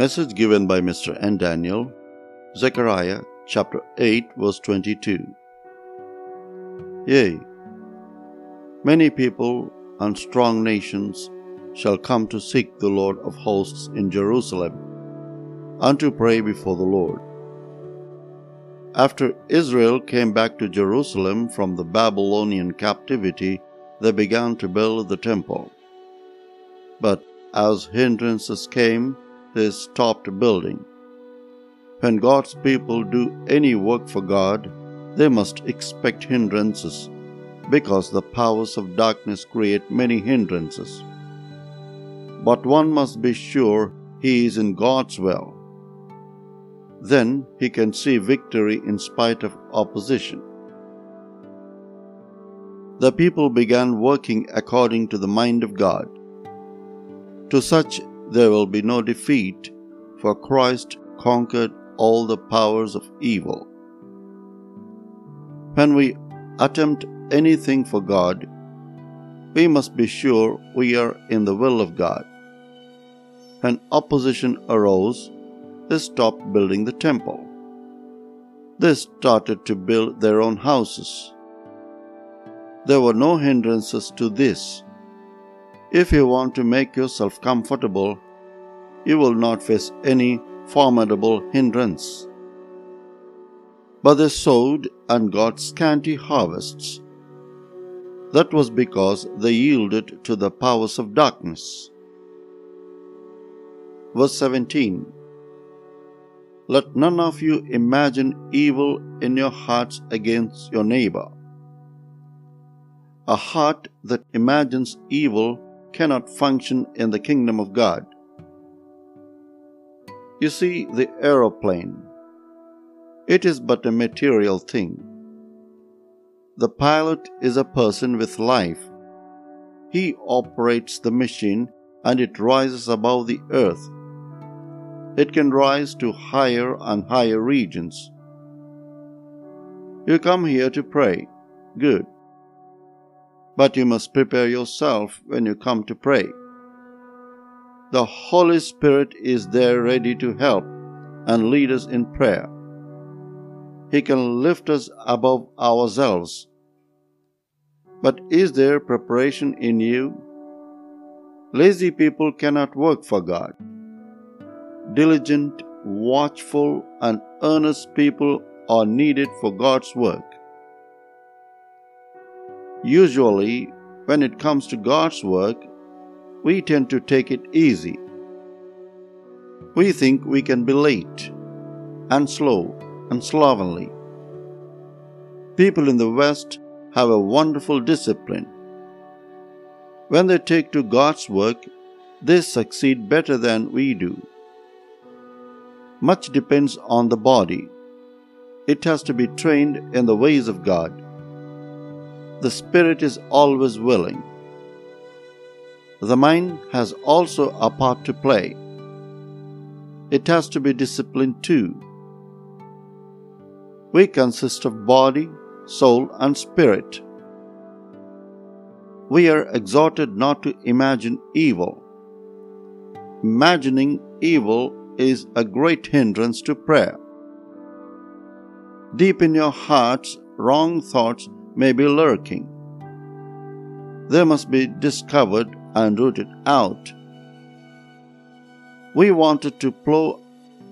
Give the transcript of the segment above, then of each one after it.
Message given by Mr. N. Daniel, Zechariah chapter 8, verse 22. Yea, many people and strong nations shall come to seek the Lord of hosts in Jerusalem, and to pray before the Lord. After Israel came back to Jerusalem from the Babylonian captivity, they began to build the temple. But as hindrances came, they stopped building. When God's people do any work for God, they must expect hindrances because the powers of darkness create many hindrances. But one must be sure he is in God's will. Then he can see victory in spite of opposition. The people began working according to the mind of God. To such there will be no defeat, for Christ conquered all the powers of evil. When we attempt anything for God, we must be sure we are in the will of God. When opposition arose, they stopped building the temple. They started to build their own houses. There were no hindrances to this if you want to make yourself comfortable, you will not face any formidable hindrance. But they sowed and got scanty harvests. That was because they yielded to the powers of darkness. Verse 17 Let none of you imagine evil in your hearts against your neighbor. A heart that imagines evil cannot function in the kingdom of God. You see, the aeroplane, it is but a material thing. The pilot is a person with life. He operates the machine and it rises above the earth. It can rise to higher and higher regions. You come here to pray. Good but you must prepare yourself when you come to pray. The Holy Spirit is there ready to help and lead us in prayer. He can lift us above ourselves. But is there preparation in you? Lazy people cannot work for God. Diligent, watchful, and earnest people are needed for God's work. Usually, when it comes to God's work, we tend to take it easy. We think we can be late and slow and slovenly. People in the West have a wonderful discipline. When they take to God's work, they succeed better than we do. Much depends on the body. It has to be trained in the ways of God the spirit is always willing. The mind has also a part to play. It has to be disciplined too. We consist of body, soul, and spirit. We are exhorted not to imagine evil. Imagining evil is a great hindrance to prayer. Deep in your hearts, wrong thoughts may be lurking. They must be discovered and rooted out. We wanted to plow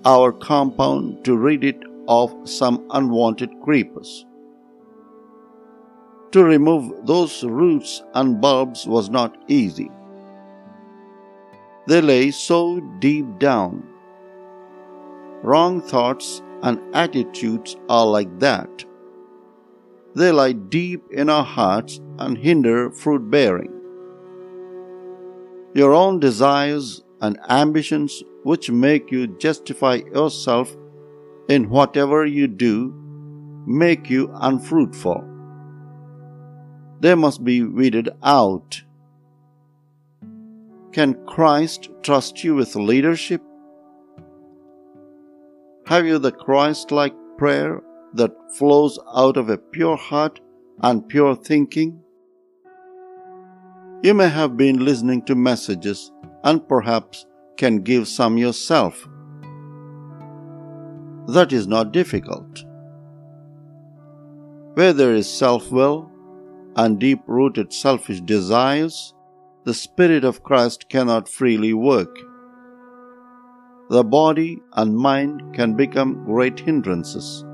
our compound to rid it of some unwanted creepers. To remove those roots and bulbs was not easy. They lay so deep down. Wrong thoughts and attitudes are like that. They lie deep in our hearts and hinder fruit bearing. Your own desires and ambitions, which make you justify yourself in whatever you do, make you unfruitful. They must be weeded out. Can Christ trust you with leadership? Have you the Christ like prayer that flows out of a pure heart and pure thinking? You may have been listening to messages and perhaps can give some yourself that is not difficult. Where there is self will and deep rooted selfish desires, the Spirit of Christ cannot freely work. The body and mind can become great hindrances.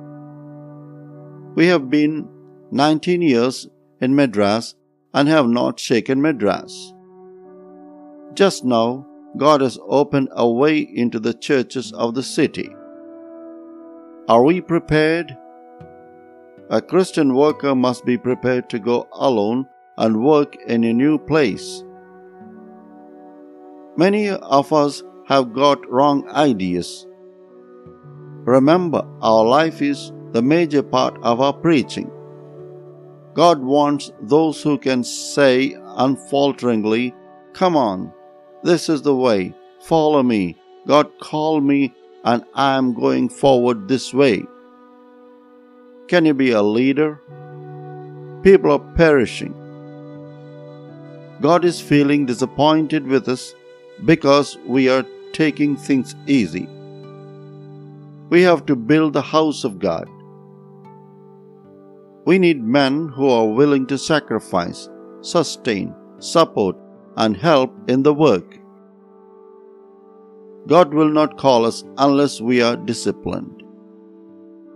We have been 19 years in Madras and have not shaken Madras. Just now, God has opened a way into the churches of the city. Are we prepared? A Christian worker must be prepared to go alone and work in a new place. Many of us have got wrong ideas. Remember, our life is the major part of our preaching. God wants those who can say unfalteringly, Come on, this is the way, follow me. God called me and I am going forward this way. Can you be a leader? People are perishing. God is feeling disappointed with us because we are taking things easy. We have to build the house of God. We need men who are willing to sacrifice, sustain, support, and help in the work. God will not call us unless we are disciplined.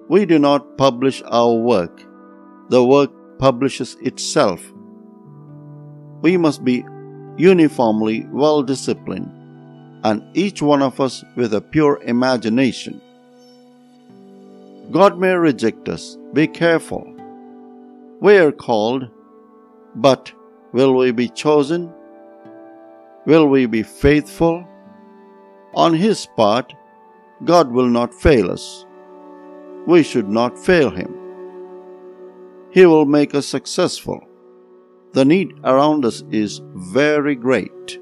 We do not publish our work, the work publishes itself. We must be uniformly well disciplined, and each one of us with a pure imagination. God may reject us, be careful. We are called, but will we be chosen? Will we be faithful? On His part, God will not fail us. We should not fail Him. He will make us successful. The need around us is very great.